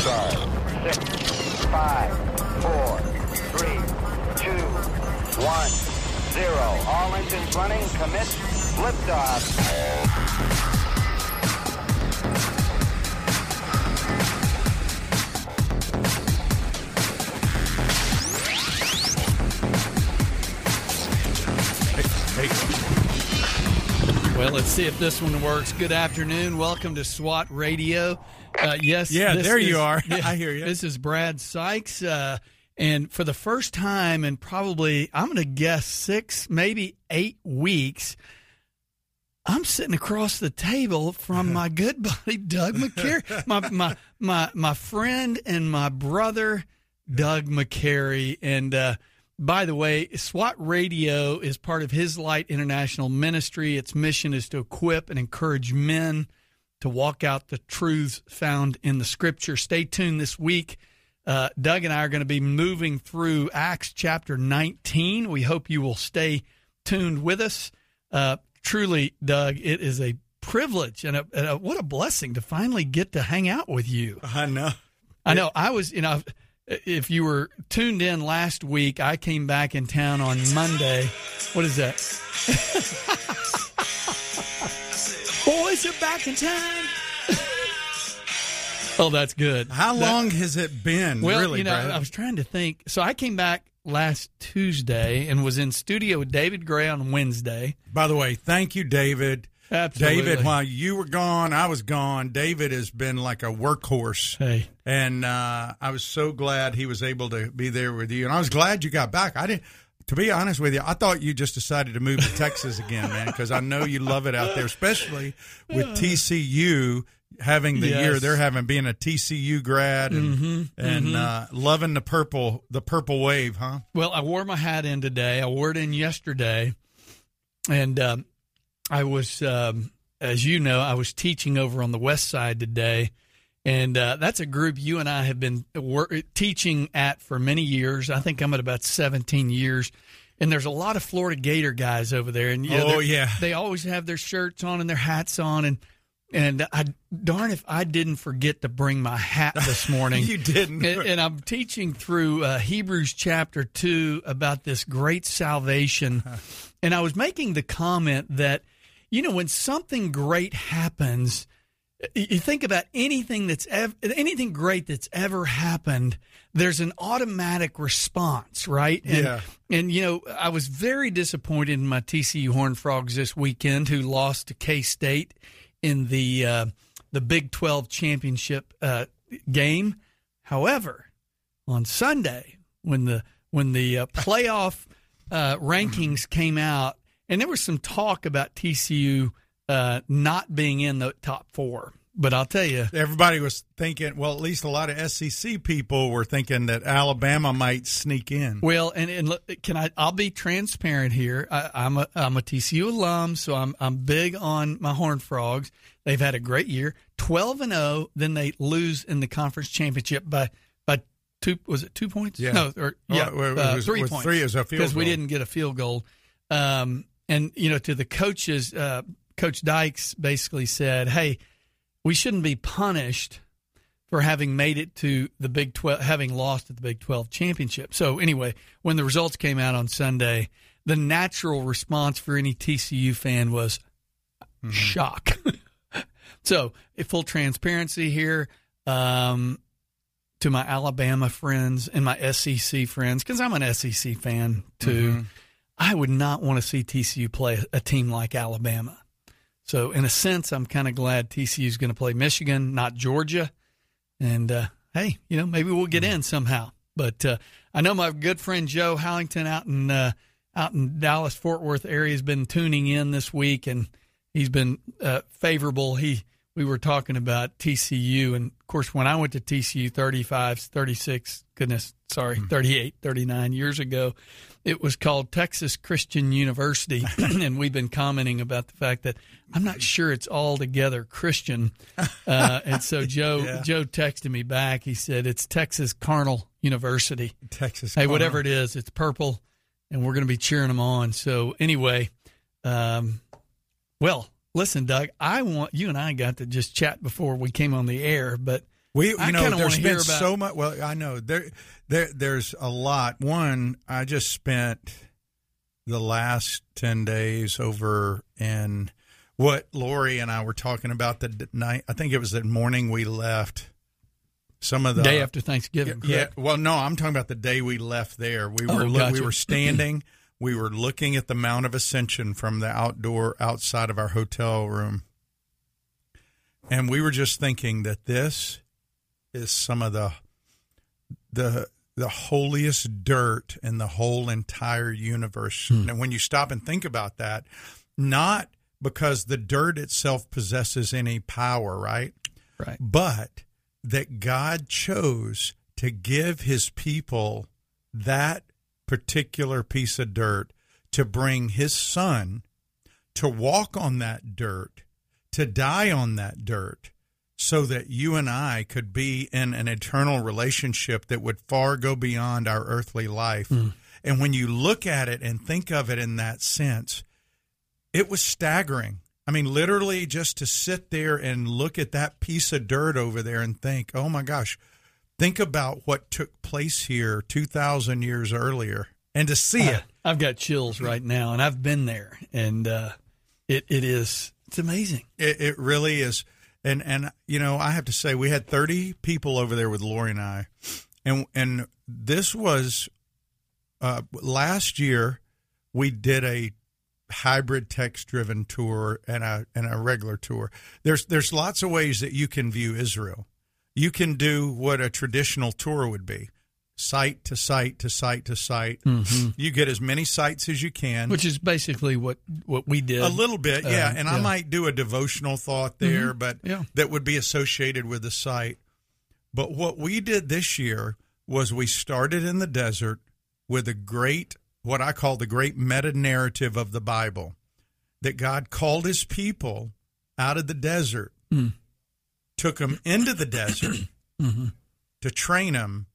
Stars. Six, five, four, three, two, one, zero. All engines running. Commit. Liftoff. Well, let's see if this one works. Good afternoon. Welcome to SWAT Radio. Uh, yes. Yeah, this there you are. yeah, I hear you. This is Brad Sykes. Uh, and for the first time in probably, I'm going to guess six, maybe eight weeks, I'm sitting across the table from my good buddy Doug McCary, my my my my friend and my brother Doug McCary. And uh, by the way, SWAT Radio is part of His Light International Ministry. Its mission is to equip and encourage men to walk out the truths found in the Scripture. Stay tuned this week. Uh, Doug and I are going to be moving through Acts chapter 19. We hope you will stay tuned with us. Uh, truly, Doug, it is a privilege and, a, and a, what a blessing to finally get to hang out with you. I know. I know. I was, you know, if you were tuned in last week, I came back in town on Monday. What is that? Boys are back in town. oh, that's good. How That- long has it been? well, really, you know, Brad? I was trying to think. So I came back last Tuesday and was in studio with David Gray on Wednesday. By the way, thank you, David. Absolutely. David, while you were gone, I was gone. David has been like a workhorse. Hey, And uh, I was so glad he was able to be there with you. And I was glad you got back. I didn't, to be honest with you, I thought you just decided to move to Texas again, man, because I know you love it out there, especially with TCU having the Yes. year they're having, being a TCU grad and, Mm-hmm, and Uh, loving the purple, the purple wave, huh? Well, I wore my hat in today. I wore it in yesterday, and um, I was, um, as you know, I was teaching over on the west side today, and uh, that's a group you and I have been wor- teaching at for many years. I think I'm at about 17 years. And there's a lot of Florida Gator guys over there, and you know, Oh, yeah. they always have their shirts on and their hats on, and and I darn if I didn't forget to bring my hat this morning. You didn't. And, and I'm teaching through uh, Hebrews chapter 2 about this great salvation. And I was making the comment that, you know, when something great happens, you think about anything that's ever, anything great that's ever happened, there's an automatic response, right? And, Yeah. And, you know, I was very disappointed in my TCU Horned Frogs this weekend who lost to K State in the, uh, the Big 12 championship uh, game. However, on Sunday when the when the uh, playoff uh, rankings came out, and there was some talk about TCU uh, not being in the top four. But I'll tell you, Everybody was thinking, well, at least a lot of SEC people were thinking that Alabama might sneak in. well, and, and look, can I? I'll be transparent here. I, I'm a I'm a TCU alum, so I'm I'm big on my Horned Frogs. They've had a great year, twelve and zero. Then they lose in the conference championship by by two. Was it two points? Yeah. No, or yeah, Oh, it uh, was- three was points. three as a field because we didn't get a field goal. Um, and you know, to the coaches, uh, Coach Dykes basically said, "Hey, we shouldn't be punished." For having made it to the Big Twelve, having lost at the Big Twelve championship. So anyway, when the results came out on Sunday, the natural response for any TCU fan was shock. so, in full transparency here, um, to my Alabama friends and my SEC friends, because I'm an SEC fan too, I would not want to see TCU play a team like Alabama. So, in a sense, I'm kind of glad TCU is going to play Michigan, not Georgia. And uh, hey, you know, maybe we'll get in somehow. But uh, I know my good friend Joe Howington out in uh, out in Dallas Fort Worth area has been tuning in this week, and he's been uh, favorable. He we were talking about TCU, and of course, when I went to TCU 35, 36, goodness, sorry, 38, 39 years ago, it was called Texas Christian University, and we've been commenting about the fact that I'm not sure it's altogether Christian. Uh, and so Joe Yeah. Joe texted me back. He said it's Texas Carnal University. Texas. Hey, whatever it is, it's purple, and we're going to be cheering them on. So anyway, um, well, listen, Doug, I want you and I got to just chat before we came on the air, but We, you I know, kinda been about- so much. Well, I know there, there, there's a lot. One, I just spent the last ten days over in what Lori and I were talking about the night. I think it was the morning we left. Some of the Day after Thanksgiving. yeah. correct? Well, no, I'm talking about the day we left there. We Oh, were we were standing. we were looking at the Mount of Ascension from the outdoor outside of our hotel room, and we were just thinking that this is some of the the the holiest dirt in the whole entire universe. Hmm. And when you stop and think about that, not because the dirt itself possesses any power, right? Right. but that God chose to give his people that particular piece of dirt to bring his son to walk on that dirt, to die on that dirt, so that you and I could be in an eternal relationship that would far go beyond our earthly life. And when you look at it and think of it in that sense, it was staggering. I mean, literally, just to sit there and look at that piece of dirt over there and think, oh my gosh, think about what took place here 2,000 years earlier and to see it. I've got chills right now, and I've been there, and uh, it it is it's amazing. It, it really is. And, and, you know, I have to say, we had 30 people over there with Lori and I. And, and this was uh, last year, we did a hybrid text driven tour and a and a regular tour. There's there's lots of ways that you can view Israel. You can do what a traditional tour would be. Site to site to site to site. Mm-hmm. You get as many sites as you can. Which is basically what what we did. A little bit, uh, yeah. Uh, and I might do a devotional thought there, mm-hmm. but Yeah. that would be associated with the site. But what we did this year was we started in the desert with a great, what I call the great meta narrative of the Bible that God called his people out of the desert, mm. took them into the desert mm-hmm. to train them,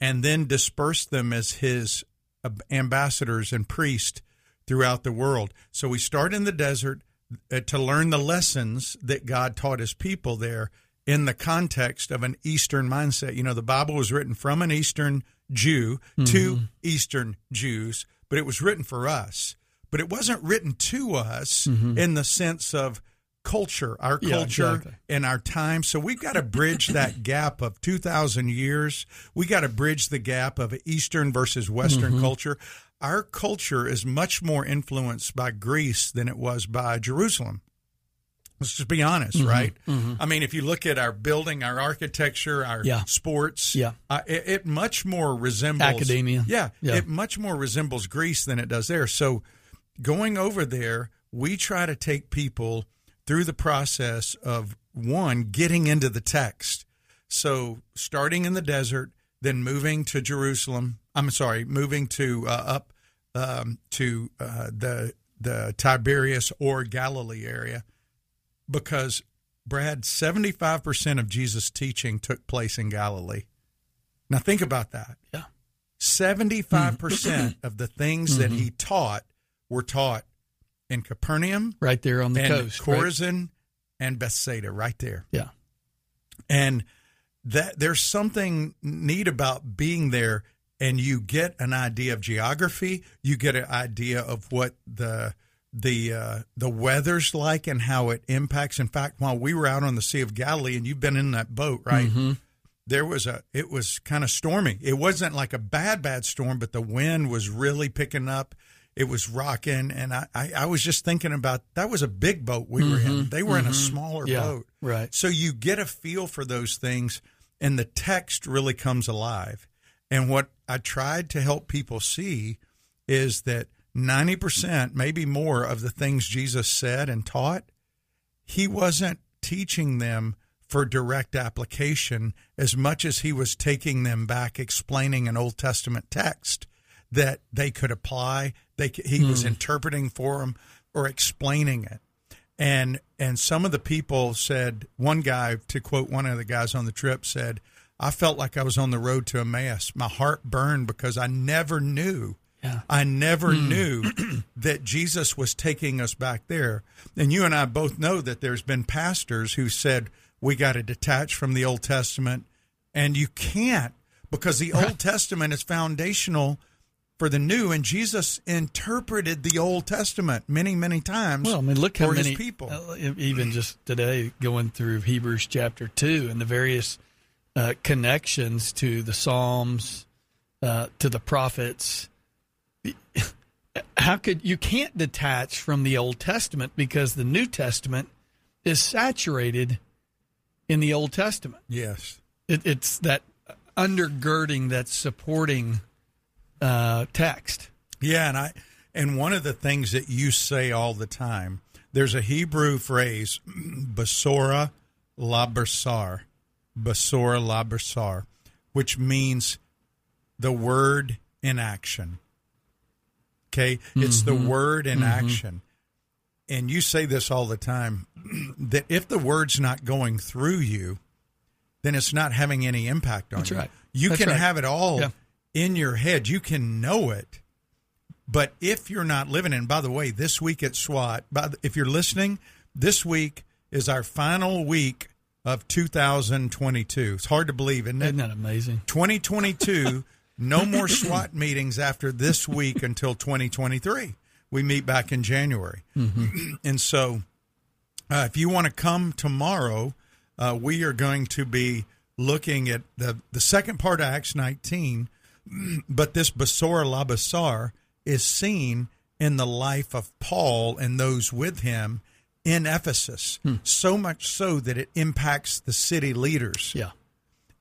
and then dispersed them as his uh, ambassadors and priests throughout the world. So we start in the desert uh, to learn the lessons that God taught his people there in the context of an Eastern mindset. You know, the Bible was written from an Eastern Jew to mm-hmm. Eastern Jews, but it was written for us. But it wasn't written to us mm-hmm. in the sense of culture, our Yeah, culture exactly. and our time. So we've got to bridge that gap of 2,000 years. We got to bridge the gap of Eastern versus Western Mm-hmm. culture. Our culture is much more influenced by Greece than it was by Jerusalem. Let's just be honest, Mm-hmm. right? I mean, if you look at our building, our architecture, our Yeah. sports, Yeah. uh, it, it much more resembles Academia. Yeah, Yeah. it much more resembles Greece than it does there. So, going over there, we try to take people through the process of one getting into the text. So, starting in the desert, then moving to Jerusalem. I'm sorry, moving to uh, up um, to uh, the the Tiberias or Galilee area, because Brad, seventy five percent of Jesus' teaching took place in Galilee. Now think about that. Yeah. 75% of the things that he taught were taught in Capernaum right there on the and coast. right? And Bethsaida, right there. Yeah. And that there's something neat about being there and you get an idea of geography, you get an idea of what the the uh, the weather's like and how it impacts. In fact, while we were out on the Sea of Galilee, and you've been in that boat, right? There was a it was kind of stormy. It wasn't like a bad bad storm, but the wind was really picking up. It was rocking, and I, I, I was just thinking about that was a big boat we were in. Mm-hmm. They were in a mm-hmm. smaller Yeah. boat, Right. so you get a feel for those things, and the text really comes alive. And what I tried to help people see is that 90%, maybe more, of the things Jesus said and taught, he wasn't teaching them for direct application as much as he was taking them back, explaining an Old Testament text that they could apply. They he hmm. was interpreting for them or explaining it. And and some of the people said one guy to quote one of the guys on the trip said i felt like i was on the road to emmaus. My heart burned because i never knew Yeah. i never hmm. knew that jesus was taking us back there. And you and i both know that there's been pastors who said we got to detach from the Old Testament, and you can't because the Old Testament is foundational for the new, and Jesus interpreted the Old Testament many, many times. Well, I mean, look how many people. uh, even just today going through Hebrews chapter two and the various uh, connections to the Psalms, uh, to the prophets. How could you can't detach from the Old Testament because the New Testament is saturated in the Old Testament. yes, It, it's that undergirding that's supporting uh, text. yeah, and I and one of the things that you say all the time, there's a Hebrew phrase, basora labasar, basora labasar, which means the word in action. Okay, it's the word in action. And you say this all the time that if the word's not going through you, then it's not having any impact on That's you. right. You That's can right. have it all Yeah. In your head. You can know it. But if you're not living, and by the way, this week at SWAT, by the, if you're listening, this week is our final week of 2022. It's hard to believe, isn't it? Isn't that amazing? 2022, no more SWAT meetings after this week until 2023. We meet back in January. and so, uh, if you want to come tomorrow, uh, we are going to be looking at the, the second part of Acts 19, but this Basora Labasar is seen in the life of Paul and those with him in Ephesus, so much so that it impacts the city leaders. Yeah.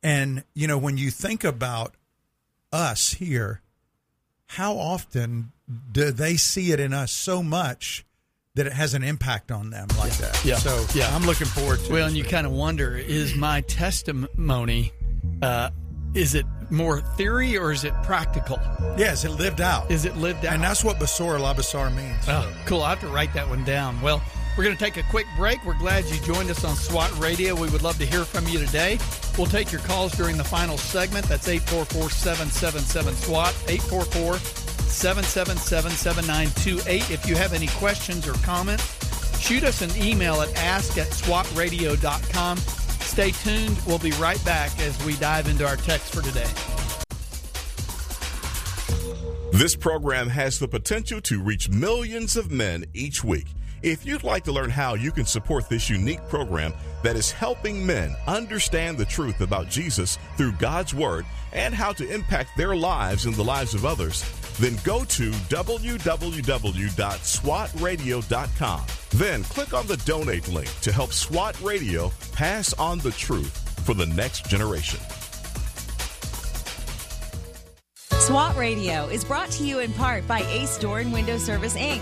And, you know, when you think about us here, how often do they see it in us so much that it has an impact on them like that? Yeah. So Yeah. I'm looking forward to Well, and you kind of wonder: is my testimony, uh, is it more theory or is it practical? Yes, it lived out. Is it lived out? and that's what Basora Labasar means. Oh, cool. I have to write that one down. Well, we're going to take a quick break. We're glad you joined us on SWAT Radio. We would love to hear from you today. We'll take your calls during the final segment. That's 844 777 SWAT, 844 777 7928. If you have any questions or comments, shoot us an email at ask at swatradio.com. Stay tuned. We'll be right back as we dive into our text for today. This program has the potential to reach millions of men each week. If you'd like to learn how you can support this unique program that is helping men understand the truth about Jesus through God's Word and how to impact their lives and the lives of others, then go to www.swatradio.com. Then click on the donate link to help SWAT Radio pass on the truth for the next generation. SWAT Radio is brought to you in part by Ace Door and Window Service Inc.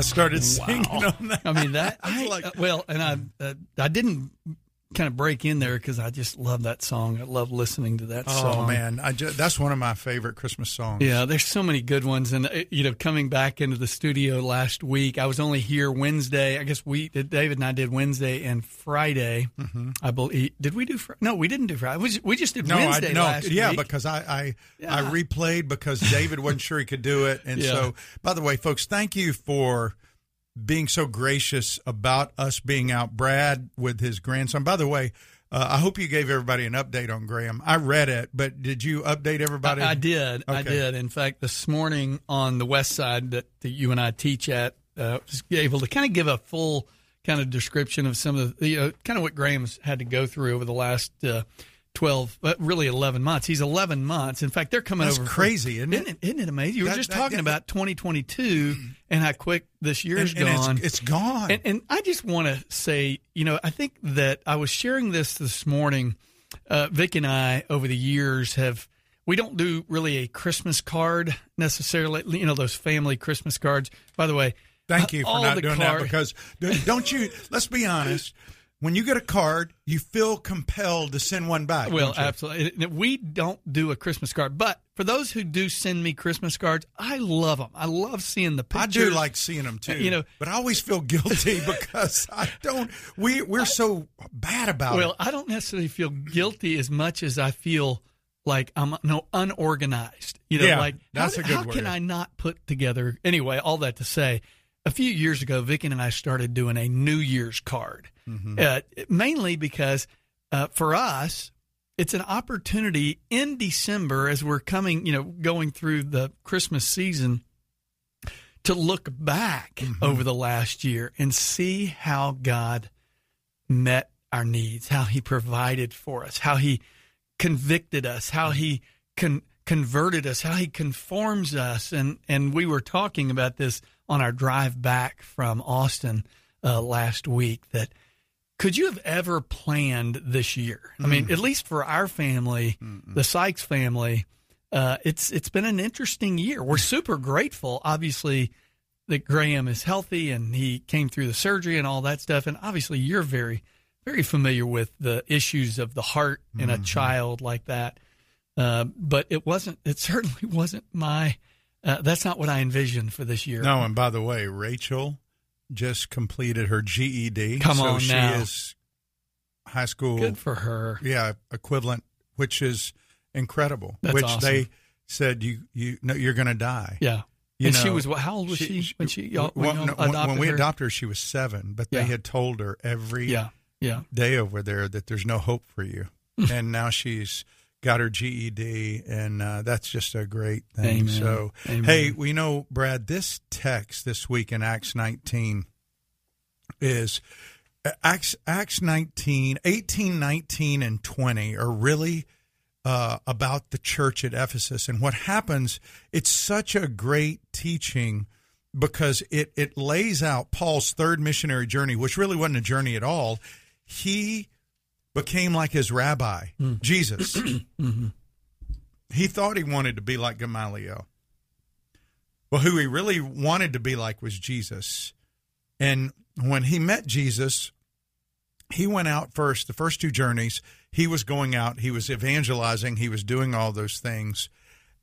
I started singing on that. I mean that. I, like- uh, well, and I uh, I didn't kind of break in there because I just love that song. I love listening to that song. Oh song. man, I ju- that's one of my favorite Christmas songs. Yeah, there's so many good ones, and uh, you know, coming back into the studio last week, I was only here Wednesday. I guess we, David and I, did Wednesday and Friday. I believe. Did we do? No, we didn't do Friday. We just, we just did No, Wednesday I no, last yeah, week. because I I, Yeah. I replayed because David wasn't sure he could do it, and Yeah. so by the way, folks, thank you for being so gracious about us being out. Brad with his grandson. By the way, uh, I hope you gave everybody an update on Graham. I read it, but did you update everybody? I, I did. I did. In fact, this morning on the west side that, that you and I teach at, uh, was able to kind of give a full kind of description of some of the, you know, kind of what Graham's had to go through over the last uh, 12, but really 11 months. He's 11 months. In fact, they're coming That's over. crazy, isn't it? Isn't it, isn't it amazing? You were just that- talking that- about 2022 and how quick this year's and, and gone. It's, it's gone. And, and I just want to say, you know, I think that I was sharing this this morning. Uh, Vic and I, over the years, have we don't do really a Christmas card necessarily. You know, those family Christmas cards. By the way, Thank you for not doing that because don't you? Let's be honest. When you get a card, you feel compelled to send one back. Well, absolutely. We don't do a Christmas card, but for those who do send me Christmas cards, I love them. I love seeing the I do like seeing them uh, too. You know- but I always feel guilty because I don't. We we're so bad about Well, it. Well, I don't necessarily feel guilty as much as I feel like I'm no unorganized. You know, Yeah, like that's how, a good how can. I not put together anyway? All that to say, a few years ago, Vicky and I started doing a New Year's card, Mm-hmm. uh, mainly because uh, for us. It's an opportunity in December as we're coming, you know, going through the Christmas season to look back Mm-hmm. over the last year and see how God met our needs, how He provided for us, how He convicted us, how He con- converted us, how He conforms us. And, and we were talking about this on our drive back from Austin uh, last week that could you have ever planned this year? I mean, at least for our family, the Sykes family, uh, it's it's been an interesting year. We're super grateful, obviously, that Graham is healthy and he came through the surgery and all that stuff. And obviously, you're very very familiar with the issues of the heart in a child like that. Uh, but it wasn't. It certainly wasn't my. Uh, that's not what I envisioned for this year. No, and by the way, Rachel just completed her GED. Come so on she now. is high school. Good for her. yeah, equivalent, which is incredible. That's which awesome. they said you you no, you're going to die. Yeah. You and she was what? How old was she, when she well, when, no, when- adopted when we her? adopted her, she was seven, but they Yeah. had told her every Yeah. Yeah. day over there that there's no hope for you, and now she's got her GED, and uh, that's just a great thing. Amen. So, Amen. hey, we know Brad. This text this week in Acts 19 is uh, Acts Acts 19, 18, 19, and 20 are really uh, about the church at Ephesus and what happens. It's such a great teaching because it it lays out Paul's third missionary journey, which really wasn't a journey at all. He became like his rabbi, hmm. Jesus. Mm-hmm. He thought he wanted to be like Gamaliel. Well, who he really wanted to be like was Jesus. And when he met Jesus, he went out first, the first two journeys, he was going out, he was evangelizing, he was doing all those things.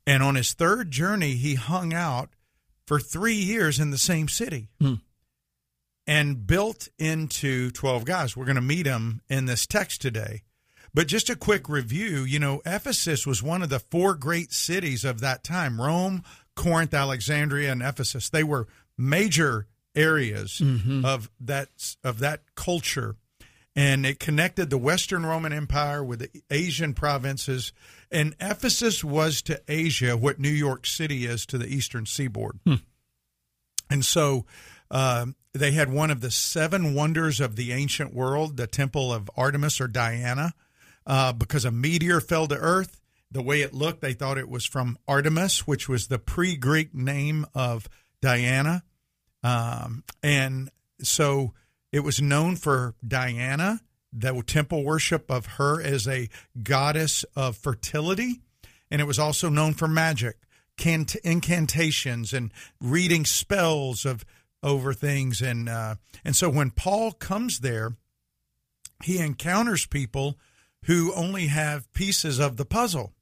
And on his third journey, he hung out for three years in the same city hmm. And built into 12 guys. We're going to meet him in this text today. But just a quick review you know, Ephesus was one of the four great cities of that time Rome, Corinth, Alexandria, and Ephesus. They were major areas mm-hmm. of that of that culture and it connected the Western Roman Empire with the Asian provinces. And Ephesus was to Asia what New York City is to the Eastern Seaboard. Hmm. And so um, they had one of the seven wonders of the ancient world, the Temple of Artemis or Diana, uh, because a meteor fell to Earth. The way it looked, they thought it was from Artemis, which was the pre Greek name of Diana. Um, and so it was known for Diana, the temple worship of her as a goddess of fertility. And it was also known for magic, cant- incantations, and reading spells of over things. And uh, and so when Paul comes there, he encounters people who only have pieces of the puzzle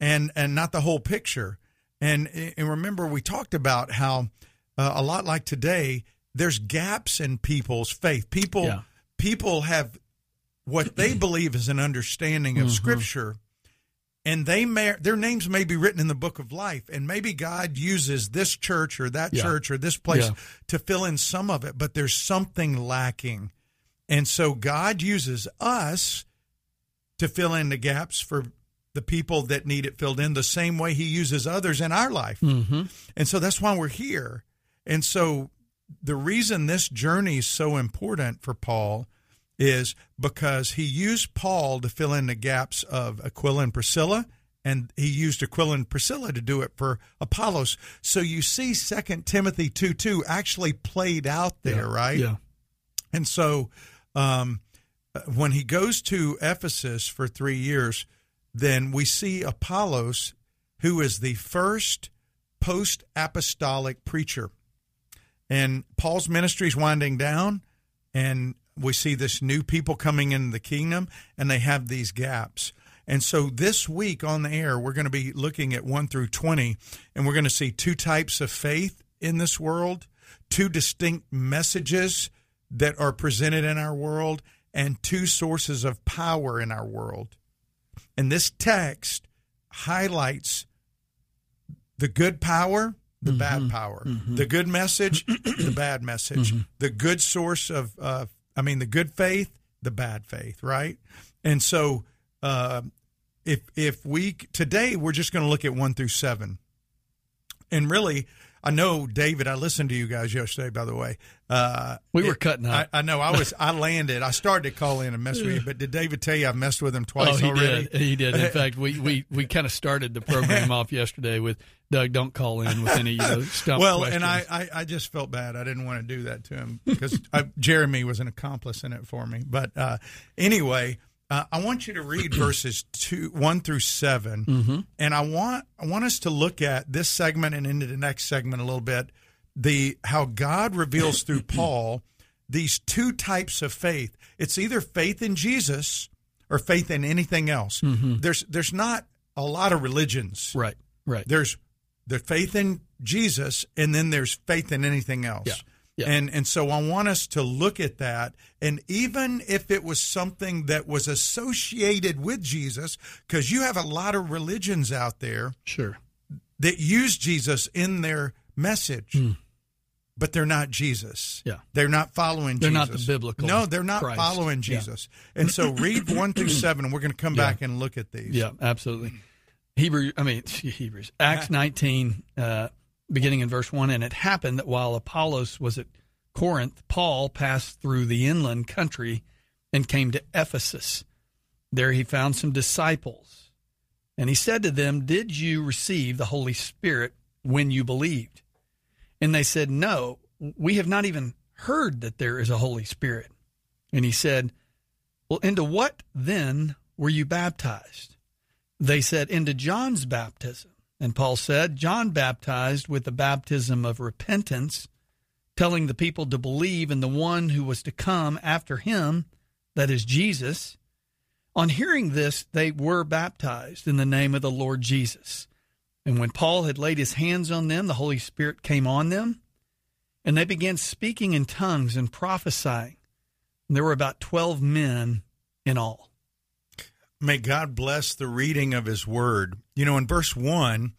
and and not the whole picture. And, and remember, we talked about how uh, a lot like today, there's gaps in people's faith. People Yeah. people have what they believe is an understanding of Scripture, and they may their names may be written in the book of life and maybe god uses this church or that Yeah. church or this place Yeah. to fill in some of it but there's something lacking and so god uses us to fill in the gaps for the people that need it filled in the same way he uses others in our life Mm-hmm. and so that's why we're here and so the reason this journey is so important for paul is because he used Paul to fill in the gaps of Aquila and Priscilla, and he used Aquila and Priscilla to do it for Apollos. So you see, Second Timothy two two actually played out there, right? Yeah. And so um, when he goes to Ephesus for three years, then we see Apollos, who is the first post apostolic preacher. And Paul's ministry is winding down, and we see this new people coming into the kingdom, and they have these gaps. And so this week on the air, we're going to be looking at 1 through 20, and we're going to see two types of faith in this world, two distinct messages that are presented in our world, and two sources of power in our world. And this text highlights the good power, the bad power, the good message, the bad message, the good source of, uh, I mean, the good faith, the bad faith, right? And so, uh, if if we today we're just going to look at one through seven, and really, I know David. I listened to you guys yesterday, by the way. Uh, We were it- cutting up. I, I know. I was. I landed. I started to call in and mess with you, but did David tell you I messed with him twice oh, he already? did. He did. In fact, we, we, we kind of started the program off yesterday with Doug. Don't call in with any you know, stump well, questions. and I, I, I just felt bad. I didn't want to do that to him because I, Jeremy was an accomplice in it for me. But uh, anyway, uh, I want you to read verses two, one through 7 Mm-hmm. and I want I want us to look at this segment and into the next segment a little bit. The how God reveals through Paul these two types of faith. It's either faith in Jesus or faith in anything else. There's there's not a lot of religions. Mm-hmm. right, right. There's the faith in Jesus, and then there's faith in anything else. Yeah, yeah. And and so I want us to look at that, and even if it was something that was associated with Jesus, because you have a lot of religions out there Sure. that use Jesus in their message, but they're not Jesus. Yeah. They're not following They're Jesus. not the biblical No, they're not Christ. following Yeah. Jesus. And so read one through seven, and we're going to come Yeah. back and look at these. Yeah, absolutely. Hebrew, I mean Hebrews, Acts nineteen, uh, beginning in verse one, and it happened that while Apollos was at Corinth, Paul passed through the inland country and came to Ephesus. There he found some disciples, and he said to them, "Did you receive the Holy Spirit when you believed?" And they said, "No, we have not even heard that there is a Holy Spirit." And he said, "Well, into what then were you baptized?" They said, Into John's baptism. And Paul said, John baptized with the baptism of repentance, telling the people to believe in the one who was to come after him, that is Jesus. On hearing this, they were baptized in the name of the Lord Jesus. And when Paul had laid his hands on them, the Holy Spirit came on them, and they began speaking in tongues and prophesying. And there were about 12 men in all. May God bless the reading of His Word. You know, in verse 1,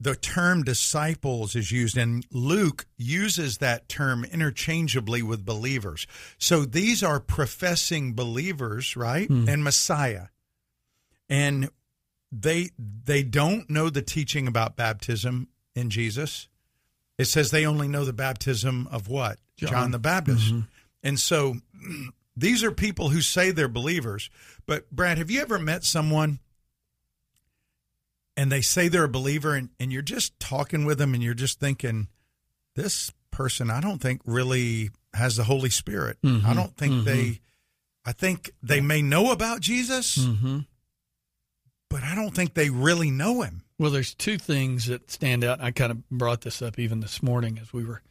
the term disciples is used, and Luke uses that term interchangeably with believers. So these are professing believers, right? Hmm. And Messiah. And they they don't know the teaching about baptism in Jesus. It says they only know the baptism of what? John, the Baptist. Mm-hmm. And so these are people who say they're believers. But Brad, have you ever met someone and they say they're a believer and, and you're just talking with them and you're just thinking, this person I don't think really has the Holy Spirit. I don't think they I think they may know about Jesus, Mm-hmm. but I don't think they really know him. Well, there's two things that stand out. I kind of brought this up even this morning as we were,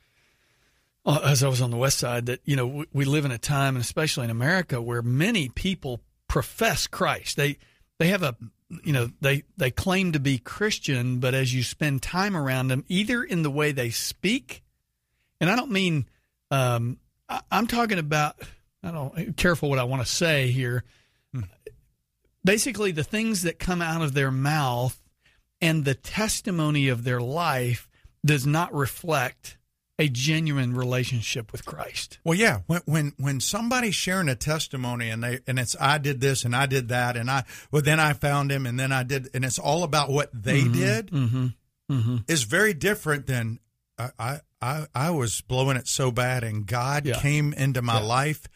as I was on the west side, that, you know, we, we live in a time, and especially in America, where many people profess Christ. They, they have a, you know, they, they claim to be Christian, but as you spend time around them, either in the way they speak, and I don't mean, um, I, I'm talking about, I don't, careful what I want to say here basically the things that come out of their mouth and the testimony of their life does not reflect a genuine relationship with Christ. Well, yeah. When when when somebody's sharing a testimony and they and it's I did this and I did that and I well then I found him and then I did and it's all about what they mm-hmm. did mm-hmm. mm-hmm. is very different than I, I I I was blowing it so bad and God Yeah. came into my Yeah. life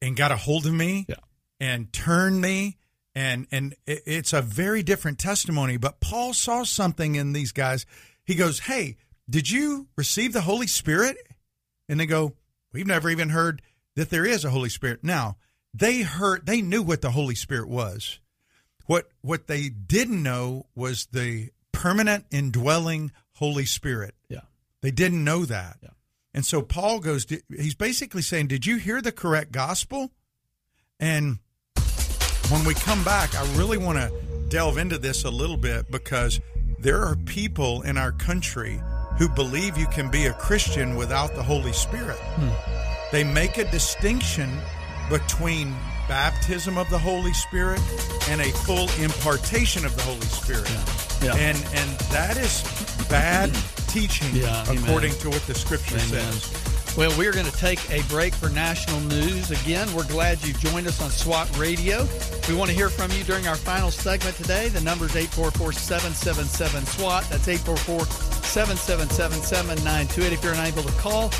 and got a hold of me Yeah. and turned me and and it- it's a very different testimony but paul saw something in these guys he goes hey did you receive the holy spirit? And they go we've never even heard that there is a holy spirit. Now they heard they knew what the holy spirit was. What what they didn't know was the permanent indwelling holy spirit. Yeah. they didn't know that. Yeah. and so paul goes he's basically saying did you hear the correct gospel? And when we come back, I really want to delve into this a little bit because there are people in our country who believe you can be a Christian without the Holy Spirit. Hmm. They make a distinction between baptism of the Holy Spirit and a full impartation of the Holy Spirit. Yeah. And and that is bad teaching Yeah, amen. according to what the scripture Amen. says. Well, we're going to take a break for national news. Again, we're glad you joined us on SWAT Radio. We want to hear from you during our final segment today. The number is 844 777 SWAT. That's 844 777 7928. If you're unable to call,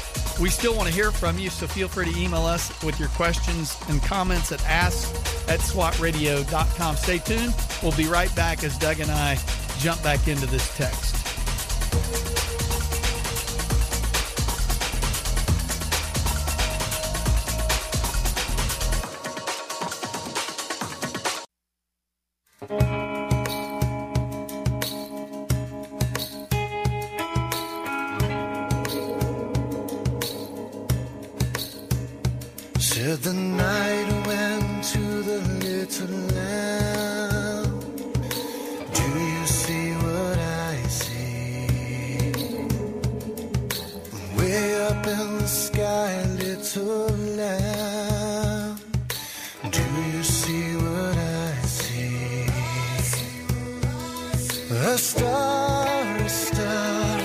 we still want to hear from you, so feel free to email us with your questions and comments at ask at swatradio.com. Stay tuned. We'll be right back as Doug and I jump back into this text. A star, a star,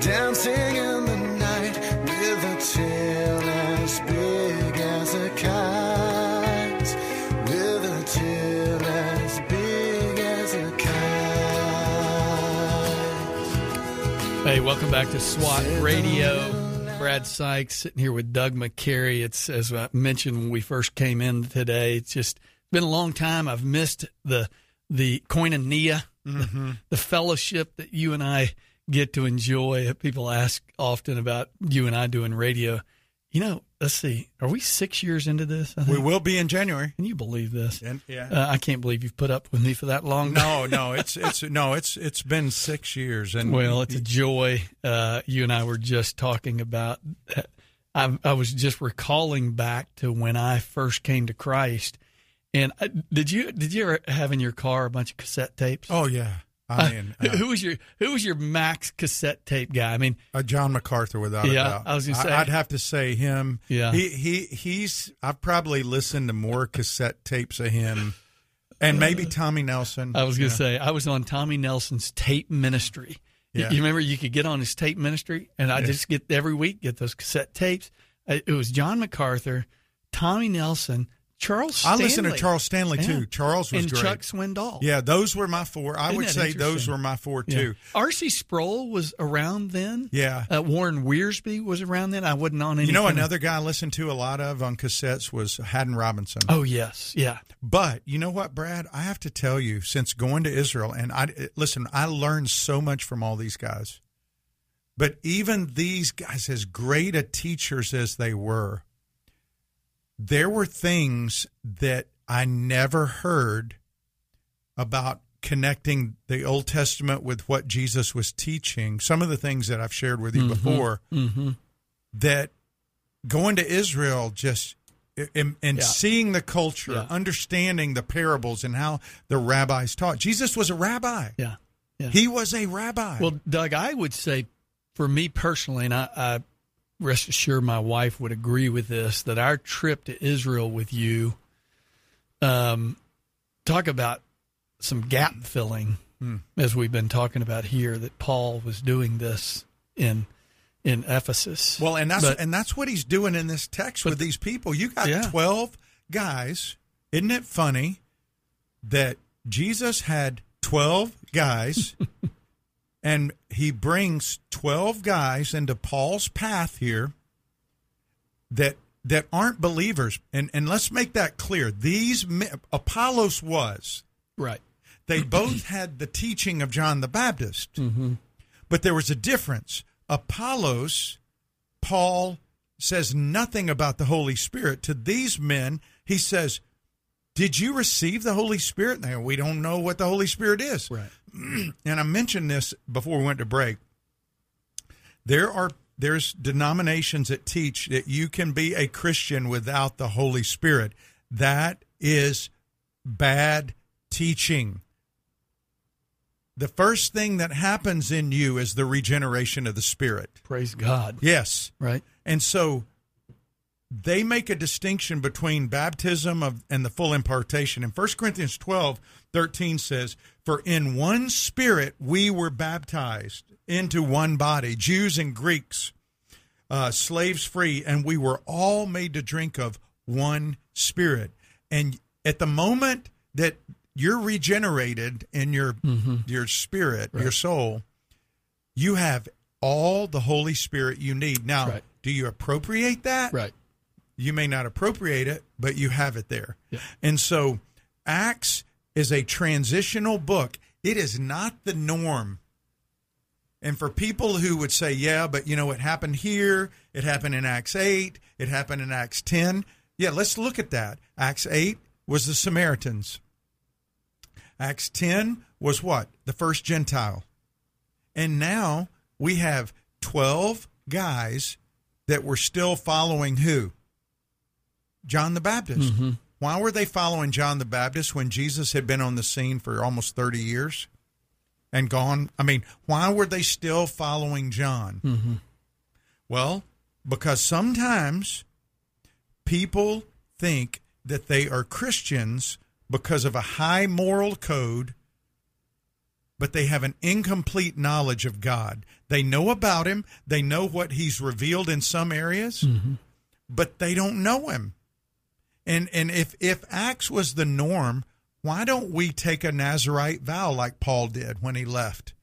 dancing in the night with a tail as big as a kite. With a tail as big as a kite. Hey, welcome back to SWAT Radio. Brad Sykes sitting here with Doug McCary. It's as I mentioned when we first came in today. It's just been a long time. I've missed the the koinonia, the fellowship that you and I get to enjoy. People ask often about you and I doing radio. You know, let's see, are we six years into this? We will be in January. Can you believe this? And, yeah. Uh, I can't believe you've put up with me for that long. No, no, it's it's no, it's it's been six years, and Well, it's a joy. Uh, you and I were just talking about. I, I was just recalling back to when I first came to Christ. And I, did you did you ever have in your car a bunch of cassette tapes? oh yeah, I mean, Who- uh, who was your Who was your max cassette tape guy? I mean, uh, John MacArthur, without Yeah, a doubt. I was gonna say- I'd have to say him. Yeah. he he he's. I've probably listened to more cassette tapes of him, and maybe Tommy Nelson. I was Yeah. to say I was on Tommy Nelson's tape ministry. You- Yeah. You remember you could get on his tape ministry, and I just get every week get those cassette tapes. Uh, It was John MacArthur, Tommy Nelson, Charles. I Stanley. listened to Charles Stanley Yeah. too. Charles was and great. Chuck Swindoll. Yeah, those were my four. I Isn't would say those were my four Yeah. too. R.C. Sproul was around then. Yeah. Uh, Warren Wiersbe was around then. I wasn't on any. You know, kind of- another guy I listened to a lot of on cassettes was Haddon Robinson. Oh yes, yeah. But you know what, Brad? I have to tell you, since going to Israel, and I listen, I learned so much from all these guys. But even these guys, as great a teachers as they were, there were things that I never heard about connecting the Old Testament with what Jesus was teaching. Some of the things that I've shared with you before, Mm-hmm. that going to Israel just and, and Yeah. seeing the culture, Yeah. understanding the parables and how the rabbis taught. Jesus was a rabbi. Yeah. Yeah. He was a rabbi. Well, Doug, I would say for me personally, and I, I rest assured my wife would agree with this, that our trip to Israel with you um, talk about some gap filling, Hmm. as we've been talking about here, that Paul was doing this in in Ephesus. Well, and that's But- and that's what he's doing in this text with these people. You got Yeah. twelve guys. Isn't it funny that Jesus had twelve guys, and he brings twelve guys into Paul's path here that that aren't believers. And and let's make that clear. These men, Apollos was right. they both had the teaching of John the Baptist, mm-hmm. but there was a difference. Apollos, Paul says nothing about the Holy Spirit. To these men, he says, Did you receive the Holy Spirit? Now, we don't know what the Holy Spirit is. Right. and I mentioned this before we went to break. There are there's denominations that teach that you can be a Christian without the Holy Spirit. That is bad teaching. The first thing that happens in you is the regeneration of the Spirit. Praise God. Yes. Right. And so they make a distinction between baptism of and the full impartation. In 1 Corinthians 12, 13 says, For in one spirit we were baptized into one body, Jews and Greeks, uh, slaves free, and we were all made to drink of one spirit. And at the moment that you're regenerated in your your spirit, your soul, you have all the Holy Spirit you need. Now, Right. do you appropriate that? Right. You may not appropriate it, but you have it there. Yeah. And so Acts is a transitional book. It is not the norm. And for people who would say, yeah, but you know, it happened here, it happened in Acts 8, it happened in Acts 10. Yeah, let's look at that. Acts 8 was the Samaritans. Acts 10 was what? The first Gentile. And now we have 12 guys that were still following who? John the Baptist. Mm-hmm. Why were they following John the Baptist when Jesus had been on the scene for almost 30 years and gone? I mean, why were they still following John? Mm-hmm. Well, because sometimes people think that they are Christians because of a high moral code, but they have an incomplete knowledge of God. They know about Him, they know what He's revealed in some areas, mm-hmm. but they don't know Him. And and if if Acts was the norm, why don't we take a Nazarite vow like Paul did when he left?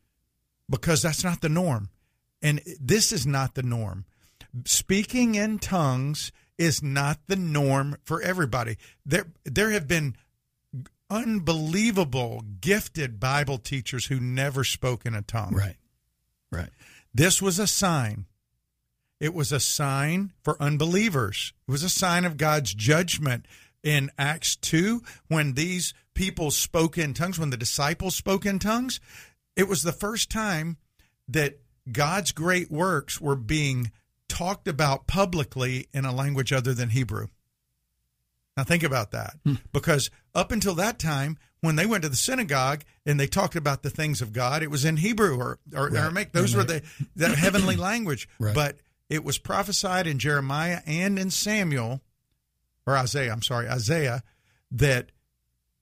Because that's not the norm. And this is not the norm. Speaking in tongues is not the norm for everybody. There there have been unbelievable gifted Bible teachers who never spoke in a tongue. Right. Right. This was a sign. It was a sign for unbelievers. It was a sign of God's judgment in Acts 2 when these people spoke in tongues, when the disciples spoke in tongues. It was the first time that God's great works were being talked about publicly in a language other than Hebrew. Now think about that. Hmm. Because up until that time, when they went to the synagogue and they talked about the things of God, it was in Hebrew or, or Right. Aramaic. Those were the, the heavenly language. Right. But it was prophesied in Jeremiah and in Samuel, or Isaiah, I'm sorry, Isaiah, that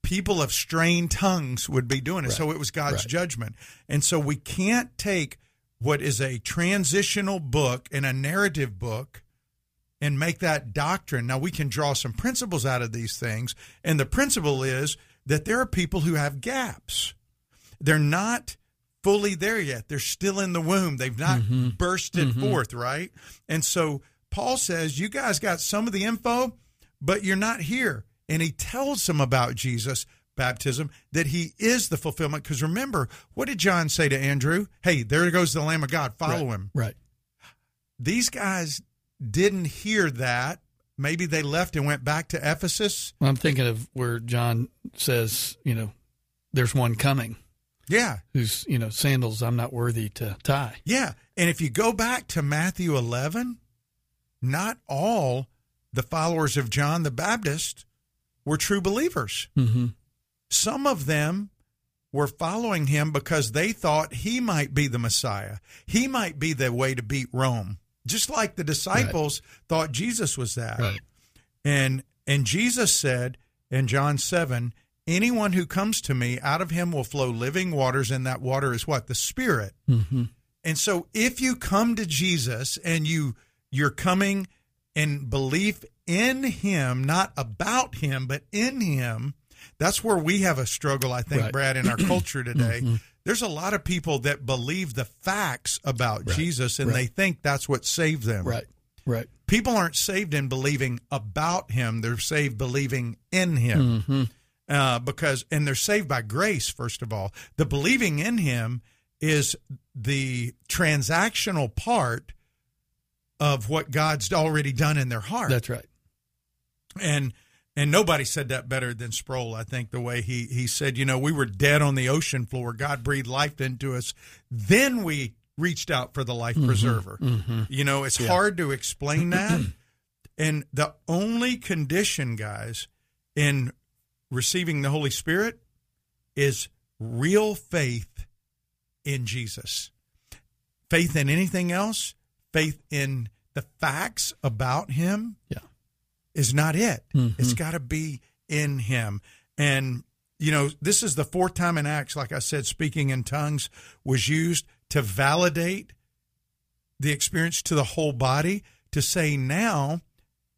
people of strained tongues would be doing it. So it was God's Right. judgment. And so we can't take what is a transitional book and a narrative book and make that doctrine. Now, we can draw some principles out of these things. And the principle is that there are people who have gaps. They're not fully there yet. They're still in the womb. They've not mm-hmm. bursted mm-hmm. forth, right? And so Paul says, You guys got some of the info, but you're not here. And he tells them about Jesus' baptism, that he is the fulfillment. Because remember, what did John say to Andrew? Hey, there goes the Lamb of God. Follow right. him Right. these guys didn't hear that. Maybe they left and went back to Ephesus. Well, I'm thinking of where John says, you know, there's one coming Yeah, whose, you know, sandals I'm not worthy to tie. yeah. And if you go back to Matthew 11, not all the followers of John the Baptist were true believers. Mm-hmm. Some of them were following him because they thought he might be the Messiah. He might be the way to beat Rome. Just like the disciples thought Jesus was that. Right. And and Jesus said in John 7, anyone who comes to me, out of him will flow living waters, and that water is what? The Spirit. Mm-hmm. And so if you come to Jesus and you you're coming in belief in him, not about him, but in him, that's where we have a struggle, I think, Right. Brad, in our culture today. There's a lot of people that believe the facts about Jesus and Right. they think that's what saved them. Right. Right. People aren't saved in believing about him, they're saved believing in him. Mm-hmm. Uh, because, and they're saved by grace, first of all. The believing in him is the transactional part of what God's already done in their heart That's right. and and nobody said that better than Sproul. I think the way he he said, you know, we were dead on the ocean floor. God breathed life into us. Then we reached out for the life preserver. You know, it's hard to explain that. and the only condition, guys, in receiving the Holy Spirit is real faith in Jesus. Faith in anything else, faith in the facts about him Yeah. is not it. Mhm. It's got to be in him. And, you know, this is the fourth time in Acts, like I said, speaking in tongues was used to validate the experience to the whole body, to say now,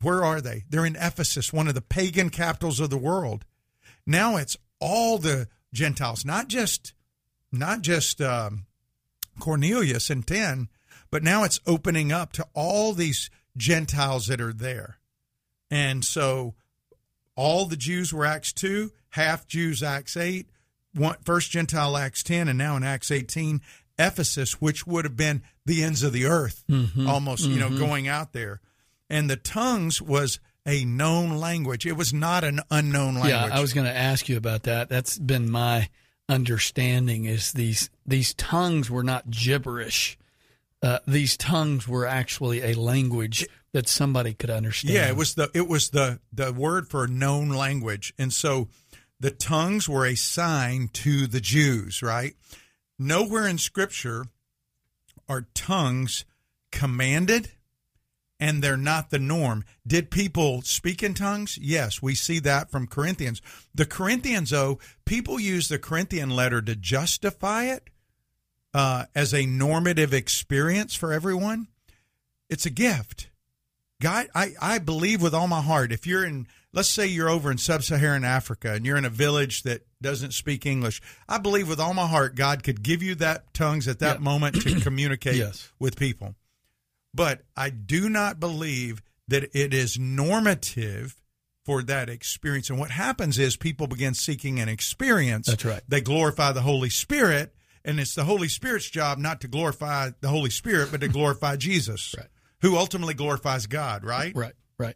where are they? They're in Ephesus, one of the pagan capitals of the world. Now it's all the Gentiles, not just not just um, Cornelius and 10, but now it's opening up to all these Gentiles that are there. And so all the Jews were Acts 2, half Jews Acts 8, one, first Gentile Acts 10, and now in Acts 18, Ephesus, which would have been the ends of the earth, almost, you know, going out there. And the tongues was a known language. It was not an unknown language. Yeah, I was going to ask you about that. That's been my understanding is these these tongues were not gibberish. Uh, these tongues were actually a language that somebody could understand. Yeah, it was the it was the the word for a known language, and so the tongues were a sign to the Jews. Right? Nowhere in Scripture are tongues commanded, and they're not the norm. Did people speak in tongues? Yes, we see that from Corinthians. The Corinthians, though, people use the Corinthian letter to justify it uh, as a normative experience for everyone. It's a gift. God, I, I believe with all my heart, if you're in, let's say you're over in sub Saharan Africa and you're in a village that doesn't speak English, I believe with all my heart, God could give you that tongues at that Yeah. moment to communicate Yes. with people. But I do not believe that it is normative for that experience. And what happens is people begin seeking an experience. That's right. They glorify the Holy Spirit, and it's the Holy Spirit's job not to glorify the Holy Spirit, but to glorify Jesus, Right. who ultimately glorifies God, right? right, right.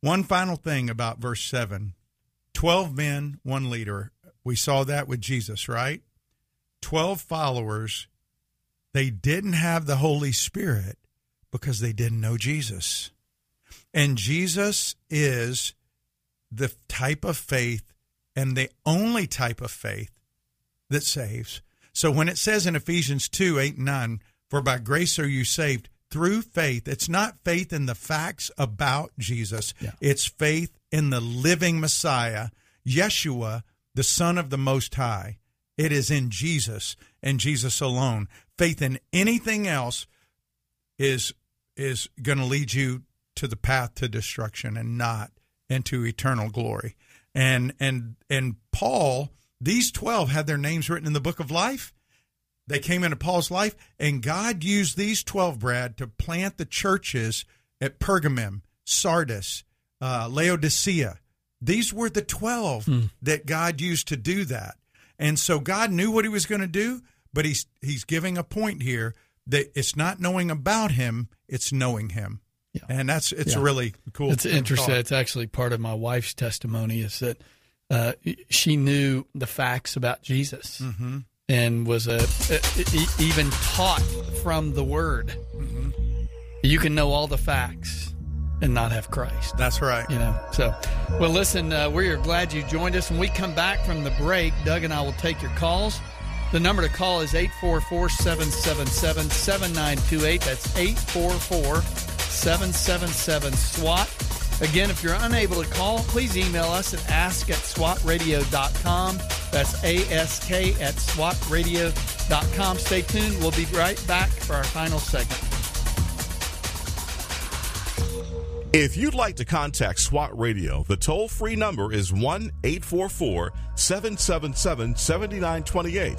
One final thing about verse 7 12 men, one leader. We saw that with Jesus, right? 12 followers. They didn't have the Holy Spirit because they didn't know Jesus. And Jesus is the type of faith and the only type of faith that saves. So when it says in Ephesians 2 8 and 9, for by grace are you saved through faith, it's not faith in the facts about Jesus, Yeah. it's faith in the living Messiah, Yeshua, the Son of the Most High. It is in Jesus and Jesus alone. Faith in anything else is is going to lead you to the path to destruction and not into eternal glory. And and and Paul, these 12 had their names written in the book of life. They came into Paul's life and God used these 12 Brad to plant the churches at Pergamum, Sardis, uh, Laodicea. These were the 12 that God used to do that. And so God knew what he was going to do, but he's he's giving a point here that it's not knowing about him, it's knowing him. Yeah. And that's it's Yeah. really cool. It's interesting. thought. It's actually part of my wife's testimony is that uh, she knew the facts about Jesus Mm-hmm. and was a, e- even taught from the Word. Mm-hmm. You can know all the facts and not have Christ. That's right. You know, so well. Listen, uh, we're glad you joined us. When we come back from the break, Doug and I will take your calls. The number to call is 844-777-7928. That's 844-777 SWAT. Again, if you're unable to call, please email us at ask at swatradio.com. That's ask at swatradio.com. Stay tuned. We'll be right back for our final segment. If you'd like to contact SWAT Radio, the toll free number is 1 844 777 7928.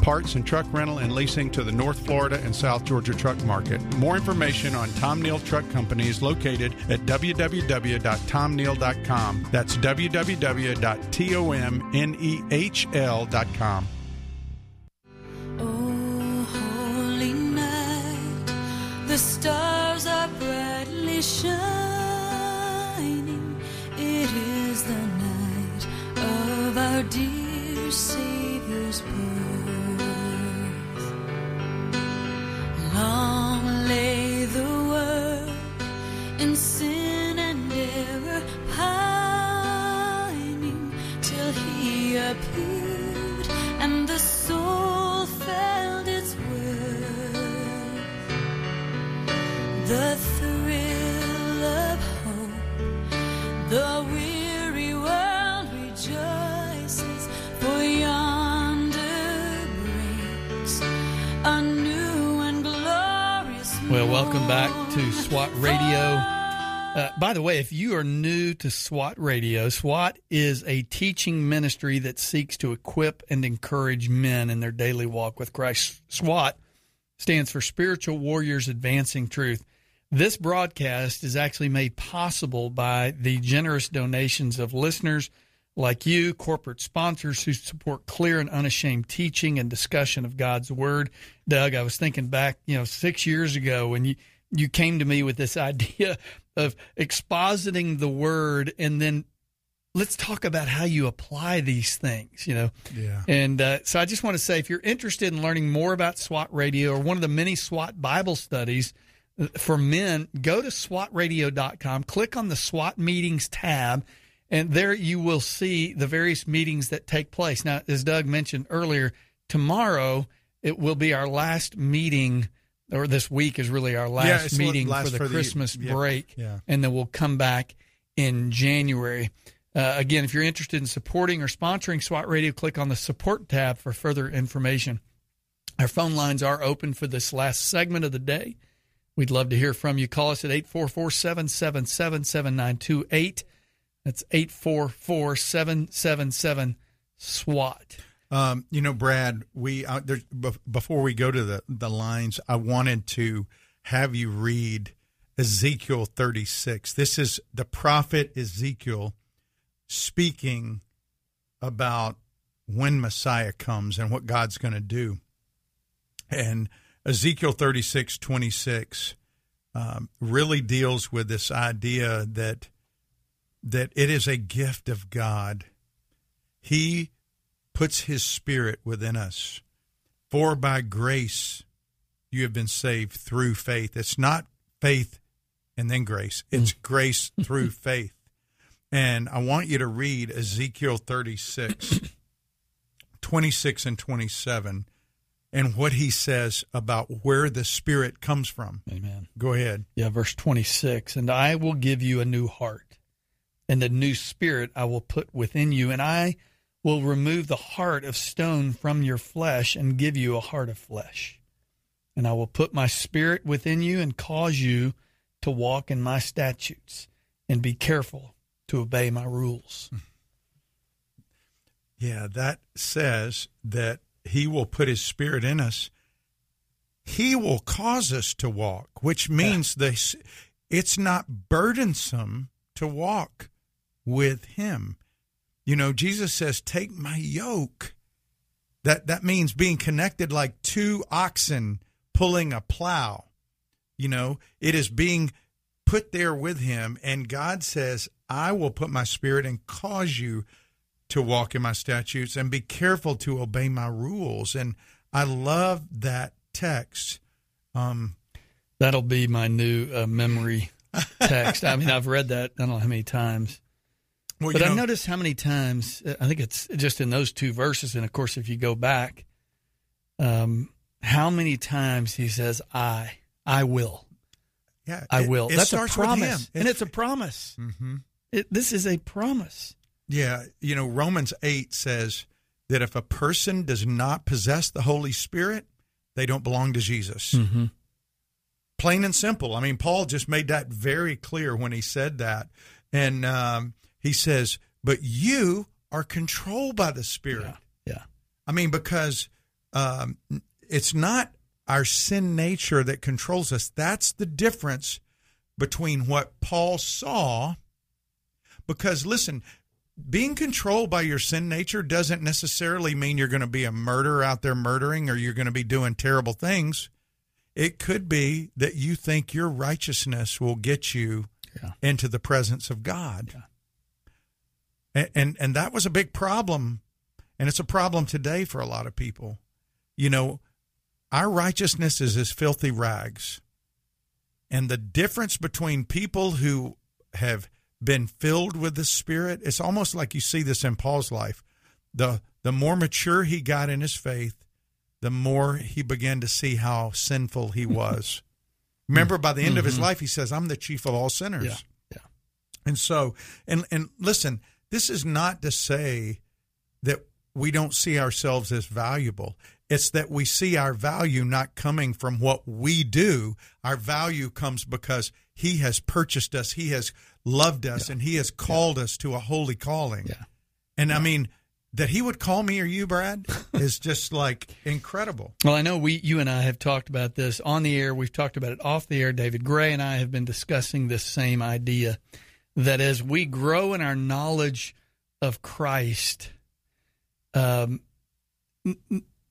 parts and truck rental and leasing to the North Florida and South Georgia truck market. More information on Tom Nehl Truck Company is located at www.tomnehl.com. That's www.tomnehl.com. Oh, holy night, the stars are brightly shining. It is the night of our dear Savior's birth. Long welcome back to. SWAT Radio. Uh, by the way, if you are new to SWAT Radio, SWAT is a teaching ministry that seeks to equip and encourage men in their daily walk with Christ. SWAT stands for Spiritual Warriors Advancing Truth. This broadcast is actually made possible by the generous donations of listeners like you, corporate sponsors who support clear and unashamed teaching and discussion of God's Word. Doug, I was thinking back, you know, six years ago when you, you came to me with this idea of expositing the Word and then let's talk about how you apply these things, you know. Yeah. And uh, so I just want to say if you're interested in learning more about SWAT Radio or one of the many SWAT Bible studies uh, for men, go to swatradio.com, click on the SWAT meetings tab, and there you will see the various meetings that take place. Now, as Doug mentioned earlier, tomorrow it will be our last meeting, or this week is really our last it's meeting last for the for the- Christmas yeah, break, yeah. and then we'll come back in January. Uh, again, if you're interested in supporting or sponsoring SWAT Radio, click on the support tab for further information. Our phone lines are open for this last segment of the day. We'd love to hear from you. Call us at 844 777 7928. That's 844 777 SWAT. Um, you know, Brad, we uh, there, bef- before we go to the the lines, I wanted to have you read Ezekiel 36. This is the prophet Ezekiel speaking about when Messiah comes and what God's going to do. And Ezekiel 36, 26 um, really deals with this idea that that it is a gift of God. He puts his spirit within us. For by grace you have been saved through faith. It's not faith and then grace, it's mm. grace through faith. And I want you to read Ezekiel 36, 26 and 27, and what he says about where the spirit comes from. Amen. Go ahead. Yeah, verse 26. And I will give you a new heart, and a new spirit I will put within you, and I will remove the heart of stone from your flesh and give you a heart of flesh. And I will put my spirit within you and cause you to walk in my statutes and be careful to obey my rules. Hmm. Yeah, that says that he will put his spirit in us. He will cause us to walk, which means this it's not burdensome to walk with him. You know, Jesus says, "Take my yoke." That that means being connected like two oxen pulling a plow. You know, it is being put there with him and God says, "I will put my spirit and cause you to walk in my statutes and be careful to obey my rules." And I love that text. Um That'll be my new uh, memory text. I mean, I've read that I don't know how many times. Well, But I know, noticed how many times, I think it's just in those two verses. And of course, if you go back, um, how many times he says, I, I will, yeah, I it- will. it That's a promise. And it's a promise. hmm It, this is a promise. Yeah, you know, Romans 8 says that if a person does not possess the Holy Spirit, they don't belong to Jesus. Mm-hmm. Plain and simple. I mean, Paul just made that very clear when he said that. And um, he says, but you are controlled by the Spirit. Yeah. Yeah. I mean, because um, it's not our sin nature that controls us. That's the difference between what Paul saw. Because listen, being controlled by your sin nature doesn't necessarily mean you're going to be a murderer out there murdering or you're going to be doing terrible things. It could be that you think your righteousness will get you Yeah. into the presence of God. And, and and that was a big problem and it's a problem today for a lot of people. You know, our righteousness is as filthy rags. And the difference between people who have been filled with the Spirit, it's almost like you see this in Paul's life. The the more mature he got in his faith, the more he began to see how sinful he mm-hmm. was. Remember, by the end of his mm-hmm. life, he says, I'm the chief of all sinners. Yeah. Yeah. And so, and and listen, this is not to say that we don't see ourselves as valuable. It's that we see our value not coming from what we do. Our value comes because he has purchased us, he has loved us, and he has called us to a holy calling. Yeah. And I mean, that he would call me or you, Brad, is just like incredible. Well, I know we, you and I have talked about this on the air. We've talked about it off the air. David Gray and I have been discussing this same idea that as we grow in our knowledge of Christ, um,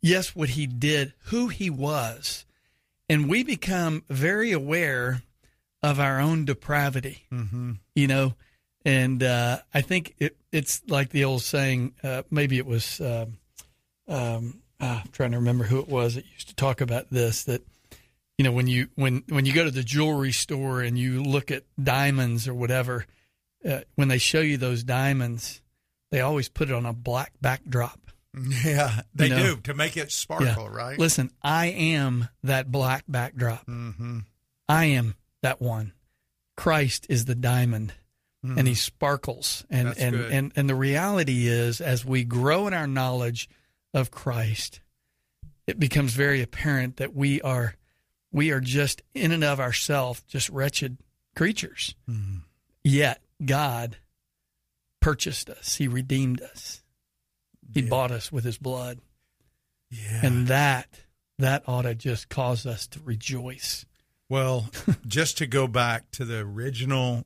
yes, what he did, who he was, and we become very aware of our own depravity. Mm-hmm. You know, and uh, I think it, it's like the old saying. Uh, maybe it was. Um, um, ah, I'm trying to remember who it was that used to talk about this. That you know, when you when when you go to the jewelry store and you look at diamonds or whatever, uh, when they show you those diamonds, they always put it on a black backdrop. Yeah, they You know. do to make it sparkle, right? Listen, I am that black backdrop. Mm-hmm. I am that one. Christ is the diamond and he sparkles. And. That's and, good. and, and the reality is, as we grow in our knowledge of Christ, it becomes very apparent that we are, we are just in and of ourselves, just wretched creatures. Hmm. Yet God purchased us. He redeemed us. He Yeah. bought us with his blood. Yeah. And that, that ought to just cause us to rejoice. Well, just to go back to the original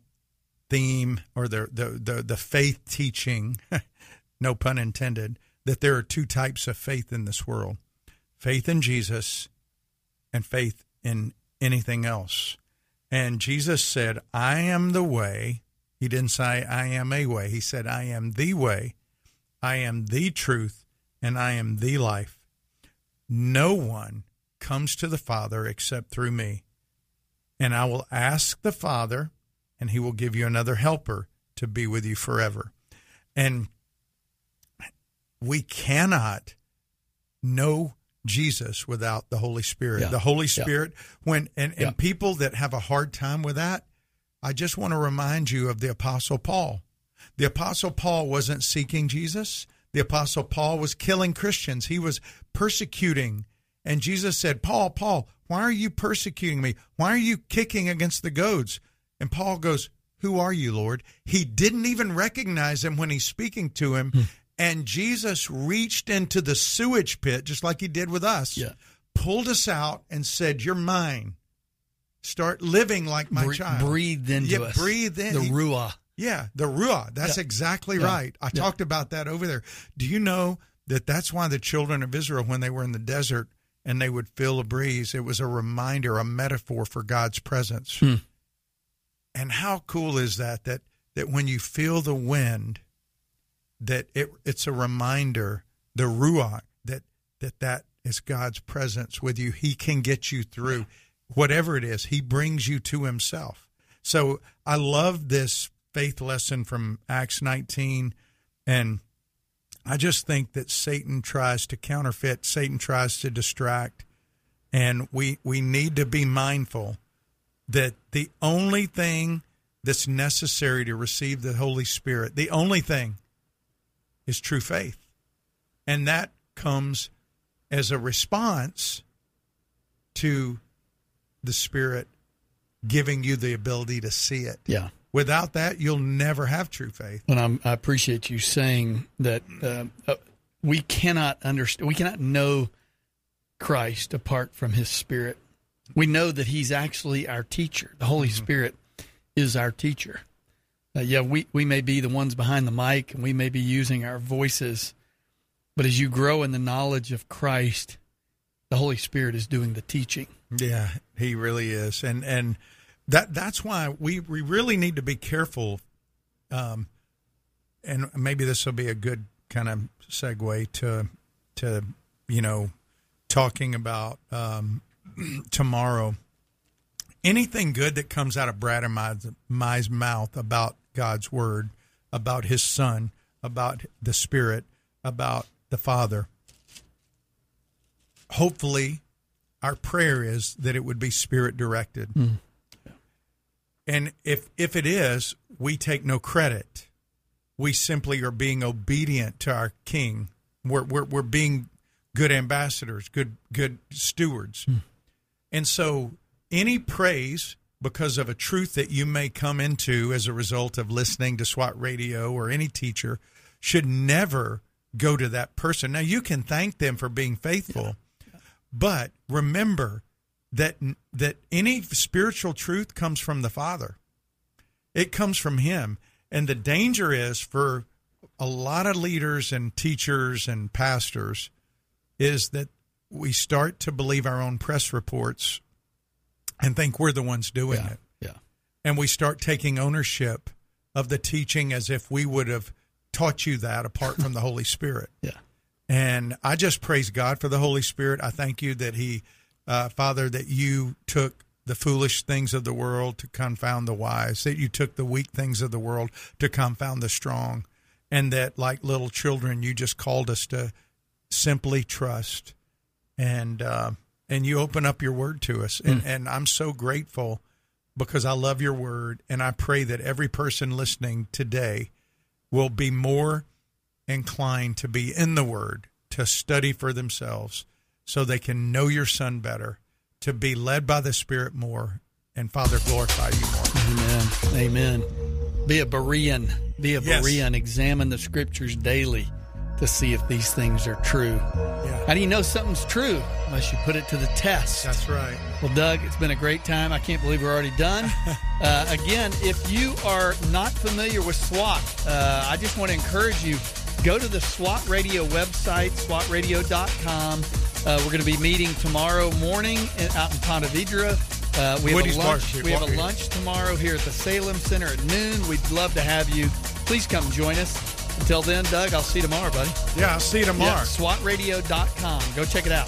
theme or the the the, the faith teaching, no pun intended, that there are two types of faith in this world: faith in Jesus and faith in anything else. And Jesus said, "I am the way." He didn't say, "I am a way." He said, "I am the way, I am the truth, and I am the life." No one comes to the Father except through me. And I will ask the Father, and he will give you another helper to be with you forever. And we cannot know Jesus without the Holy Spirit. Yeah. The Holy Yeah. Spirit, when and, and Yeah. people that have a hard time with that, I just want to remind you of the Apostle Paul. The Apostle Paul wasn't seeking Jesus. The Apostle Paul was killing Christians. He was persecuting. And Jesus said, Paul, Paul, why are you persecuting me? Why are you kicking against the goads? And Paul goes, Who are you, Lord? He didn't even recognize him when he's speaking to him. Hmm. And Jesus reached into the sewage pit, just like he did with us, Yeah. pulled us out, and said, You're mine. Start living like my Bre- child. breathed into yeah, us. breathe in the He- ruah. yeah, the ruah. That's Yeah. exactly Yeah. right. I talked about that over there. Do you know that that's why the children of Israel, when they were in the desert and they would feel a breeze, it was a reminder, a metaphor for God's presence. Hmm. And how cool is that? That that when you feel the wind, that it it's a reminder, the ruach, that that that is God's presence with you. He can get you through whatever it is. He brings you to Himself. So I love this faith lesson from Acts 19, and I just think that Satan tries to counterfeit. Satan tries to distract, and we we need to be mindful that the only thing that's necessary to receive the Holy Spirit, the only thing is true faith. And that comes as a response to the Spirit giving you the ability to see it. Yeah. Without that, you'll never have true faith. And I'm, I appreciate you saying that uh, uh, we cannot understand, we cannot know Christ apart from His Spirit. We know that He's actually our teacher. The Holy Spirit is our teacher. Uh, yeah, we, we may be the ones behind the mic and we may be using our voices, but as you grow in the knowledge of Christ, the Holy Spirit is doing the teaching. Yeah, he really is, and and that that's why we we really need to be careful. Um, and maybe this will be a good kind of segue to to you know talking about um, tomorrow. Anything good that comes out of Brad and my, my mouth about God's word, about His Son, about the Spirit, about the Father. Hopefully, our prayer is that it would be spirit directed. Hmm. And if if it is, we take no credit. We simply are being obedient to our King. We're we're, we're being good ambassadors, good good stewards. Hmm. And so any praise because of a truth that you may come into as a result of listening to SWAT radio or any teacher should never go to that person. Now you can thank them for being faithful, but remember that that any spiritual truth comes from the Father. It comes from him. And the danger is for a lot of leaders and teachers and pastors is that we start to believe our own press reports and think we're the ones doing Yeah. it. Yeah. And we start taking ownership of the teaching as if we would have taught you that apart from the Holy Spirit. Yeah. And I just praise God for the Holy Spirit. I thank you that He, uh, Father, that you took the foolish things of the world to confound the wise, that you took the weak things of the world to confound the strong, and that, like little children, you just called us to simply trust. And, uh, and you open up your word to us. And, and I'm so grateful because I love your word. And I pray that every person listening today will be more inclined to be in the Word, to study for themselves, so they can know your Son better, to be led by the Spirit more, and Father, glorify you more. Amen. Amen. Be a Berean. Be a Yes. Berean. Examine the scriptures daily to see if these things are true. Yeah. How do you know something's true unless you put it to the test? That's right. Well, Doug, it's been a great time. I can't believe we're already done. uh, again, if you are not familiar with SWAT, uh, I just want to encourage you go to the SWAT Radio website, swatradio.com. Uh, we're going to be meeting tomorrow morning in- out in Ponte Vedra. Uh, we have a lunch. We have a lunch tomorrow here at the Salem Center at noon. We'd love to have you. Please come join us. Until then, Doug, I'll see you tomorrow, buddy. Yeah, I'll see you tomorrow. Yeah, SWATradio.com. Go check it out.